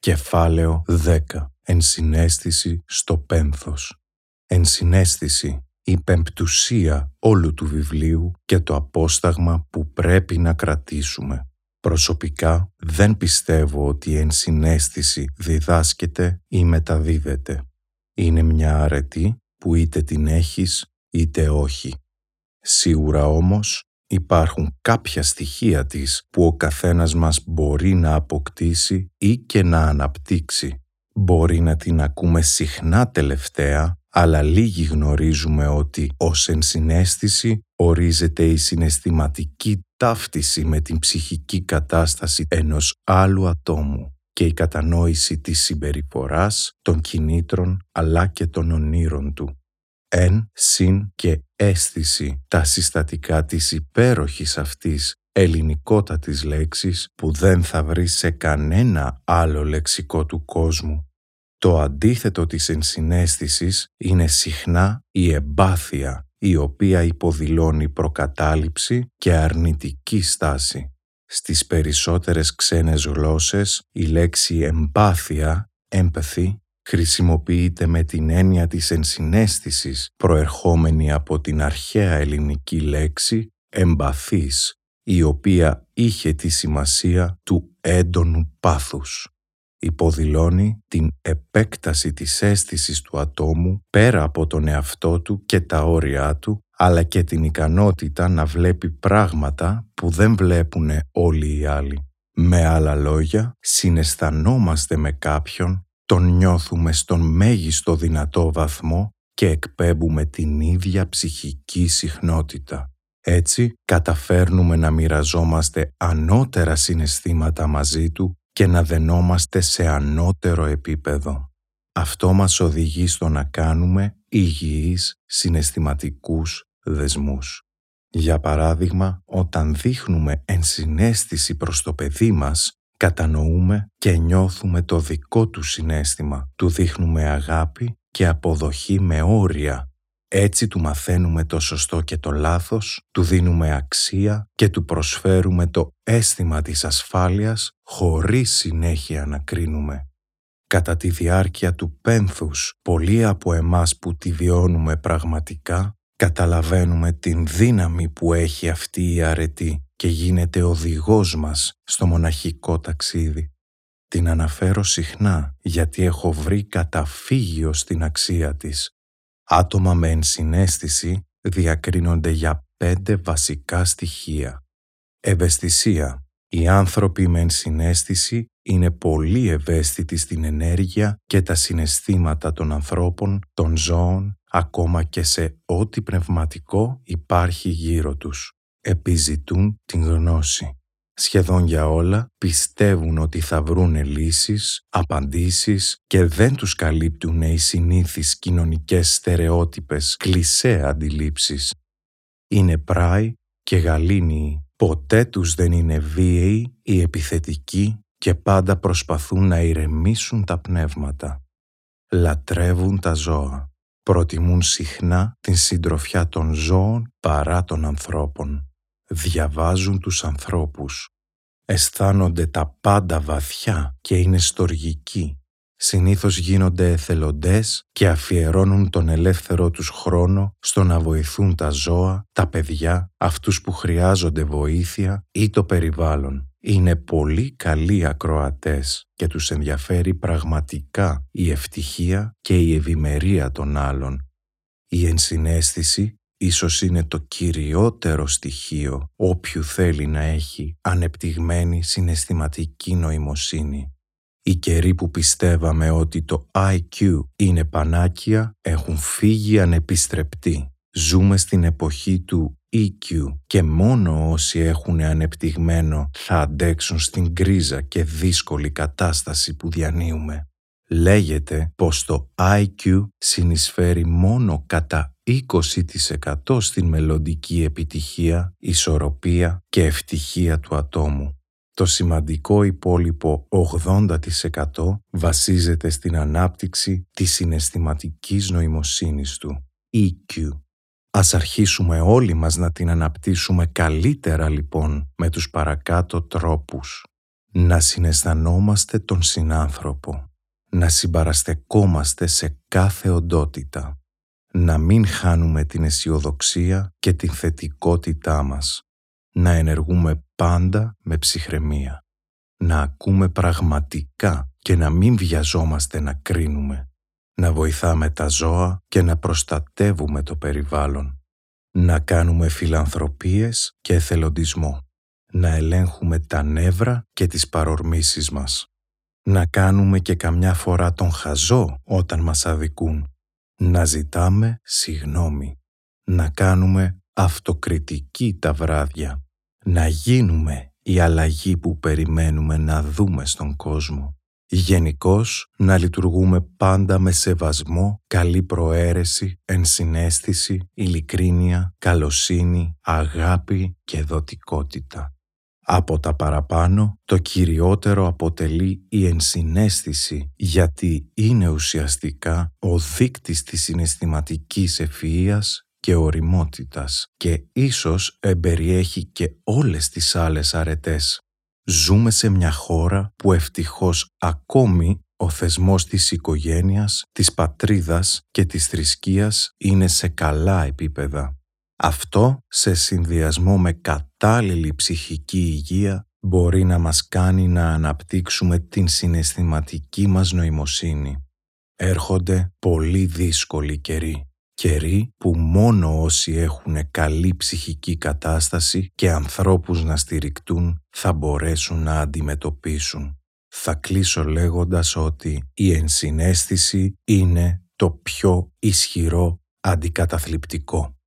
Κεφάλαιο 10. Ενσυναίσθηση στο πένθος. Ενσυναίσθηση, η πεμπτουσία όλου του βιβλίου και το απόσταγμα που πρέπει να κρατήσουμε. Προσωπικά δεν πιστεύω ότι η ενσυναίσθηση διδάσκεται ή μεταδίδεται. Είναι μια αρετή που είτε την έχεις είτε όχι. Σίγουρα όμως υπάρχουν κάποια στοιχεία της που ο καθένας μας μπορεί να αποκτήσει ή και να αναπτύξει. Μπορεί να την ακούμε συχνά τελευταία, αλλά λίγοι γνωρίζουμε ότι ως ενσυναίσθηση ορίζεται η συναισθηματική ταύτιση με την ψυχική κατάσταση ενός άλλου ατόμου και η κατανόηση της συμπεριφοράς, των κινήτρων αλλά και των ονείρων του εν, συν και αίσθηση τα συστατικά της υπέροχης αυτής ελληνικότατης λέξης που δεν θα βρει σε κανένα άλλο λεξικό του κόσμου. Το αντίθετο της ενσυναίσθησης είναι συχνά η εμπάθεια, η οποία υποδηλώνει προκατάληψη και αρνητική στάση. Στις περισσότερες ξένες γλώσσες η λέξη εμπάθεια, empathy, χρησιμοποιείται με την έννοια της ενσυναίσθησης προερχόμενη από την αρχαία ελληνική λέξη «εμπαθής», η οποία είχε τη σημασία του έντονου πάθους. Υποδηλώνει την επέκταση της αίσθησης του ατόμου πέρα από τον εαυτό του και τα όρια του, αλλά και την ικανότητα να βλέπει πράγματα που δεν βλέπουν όλοι οι άλλοι. Με άλλα λόγια, συναισθανόμαστε με κάποιον τον νιώθουμε στον μέγιστο δυνατό βαθμό και εκπέμπουμε την ίδια ψυχική συχνότητα. Έτσι καταφέρνουμε να μοιραζόμαστε ανώτερα συναισθήματα μαζί του και να δενόμαστε σε ανώτερο επίπεδο. Αυτό μας οδηγεί στο να κάνουμε υγιείς συναισθηματικούς δεσμούς. Για παράδειγμα, όταν δείχνουμε ενσυναίσθηση προς το παιδί μας, κατανοούμε και νιώθουμε το δικό του συνέστημα, του δείχνουμε αγάπη και αποδοχή με όρια. Έτσι του μαθαίνουμε το σωστό και το λάθος, του δίνουμε αξία και του προσφέρουμε το αίσθημα της ασφάλειας χωρίς συνέχεια να κρίνουμε. Κατά τη διάρκεια του πένθους, πολλοί από εμάς που τη βιώνουμε πραγματικά, καταλαβαίνουμε την δύναμη που έχει αυτή η αρετή και γίνεται οδηγός μας στο μοναχικό ταξίδι. Την αναφέρω συχνά γιατί έχω βρει καταφύγιο στην αξία της. Άτομα με ενσυναίσθηση διακρίνονται για πέντε βασικά στοιχεία. Ευαισθησία. Οι άνθρωποι με ενσυναίσθηση είναι πολύ ευαίσθητοι στην ενέργεια και τα συναισθήματα των ανθρώπων, των ζώων, ακόμα και σε ό,τι πνευματικό υπάρχει γύρω τους επιζητούν την γνώση. Σχεδόν για όλα πιστεύουν ότι θα βρούνε λύσεις, απαντήσεις και δεν τους καλύπτουν οι συνήθεις κοινωνικές στερεότυπες κλισέ αντιλήψεις. Είναι πράοι και γαλήνιοι, ποτέ τους δεν είναι βίαιοι ή επιθετικοί και πάντα προσπαθούν να ηρεμήσουν τα πνεύματα. Λατρεύουν τα ζώα. Προτιμούν συχνά την συντροφιά των ζώων παρά των ανθρώπων διαβάζουν τους ανθρώπους. Αισθάνονται τα πάντα βαθιά και είναι στοργικοί. Συνήθως γίνονται εθελοντές και αφιερώνουν τον ελεύθερό τους χρόνο στο να βοηθούν τα ζώα, τα παιδιά, αυτούς που χρειάζονται βοήθεια ή το περιβάλλον. Είναι πολύ καλοί ακροατές και τους ενδιαφέρει πραγματικά η ευτυχία και η ευημερία των άλλων. Η ενσυναίσθηση ίσως είναι το κυριότερο στοιχείο όποιου θέλει να έχει ανεπτυγμένη συναισθηματική νοημοσύνη. Οι καιροί που πιστεύαμε ότι το IQ είναι πανάκια έχουν φύγει ανεπιστρεπτοί. Ζούμε στην εποχή του EQ και μόνο όσοι έχουν ανεπτυγμένο θα αντέξουν στην κρίζα και δύσκολη κατάσταση που διανύουμε. Λέγεται πως το IQ συνεισφέρει μόνο κατά 20% στην μελλοντική επιτυχία, ισορροπία και ευτυχία του ατόμου. Το σημαντικό υπόλοιπο 80% βασίζεται στην ανάπτυξη της συναισθηματικής νοημοσύνης του, EQ. Ας αρχίσουμε όλοι μας να την αναπτύσσουμε καλύτερα λοιπόν με τους παρακάτω τρόπους. να συναισθανόμαστε τον συνάνθρωπο, να συμπαραστεκόμαστε σε κάθε οντότητα, να μην χάνουμε την αισιοδοξία και την θετικότητά μας, να ενεργούμε πάντα με ψυχραιμία, να ακούμε πραγματικά και να μην βιαζόμαστε να κρίνουμε, να βοηθάμε τα ζώα και να προστατεύουμε το περιβάλλον, να κάνουμε φιλανθρωπίες και εθελοντισμό, να ελέγχουμε τα νεύρα και τις παρορμήσεις μας, να κάνουμε και καμιά φορά τον χαζό όταν μας αδικούν, να ζητάμε συγνώμη, να κάνουμε αυτοκριτική τα βράδια, να γίνουμε η αλλαγή που περιμένουμε να δούμε στον κόσμο. Γενικώς να λειτουργούμε πάντα με σεβασμό, καλή προαίρεση, ενσυναίσθηση, ειλικρίνεια, καλοσύνη, αγάπη και δοτικότητα. Από τα παραπάνω, το κυριότερο αποτελεί η ενσυναίσθηση γιατί είναι ουσιαστικά ο δείκτης της συναισθηματικής ευφυΐας και οριμότητας και ίσως εμπεριέχει και όλες τις άλλες αρετές. Ζούμε σε μια χώρα που ευτυχώς ακόμη ο θεσμός της οικογένειας, της πατρίδας και της θρησκείας είναι σε καλά επίπεδα. Αυτό σε συνδυασμό με κατάλληλη ψυχική υγεία μπορεί να μας κάνει να αναπτύξουμε την συναισθηματική μας νοημοσύνη. Έρχονται πολύ δύσκολοι καιροί. Καιροί που μόνο όσοι έχουν καλή ψυχική κατάσταση και ανθρώπους να στηρικτούν θα μπορέσουν να αντιμετωπίσουν. Θα κλείσω λέγοντας ότι η ενσυναίσθηση είναι το πιο ισχυρό αντικαταθλιπτικό.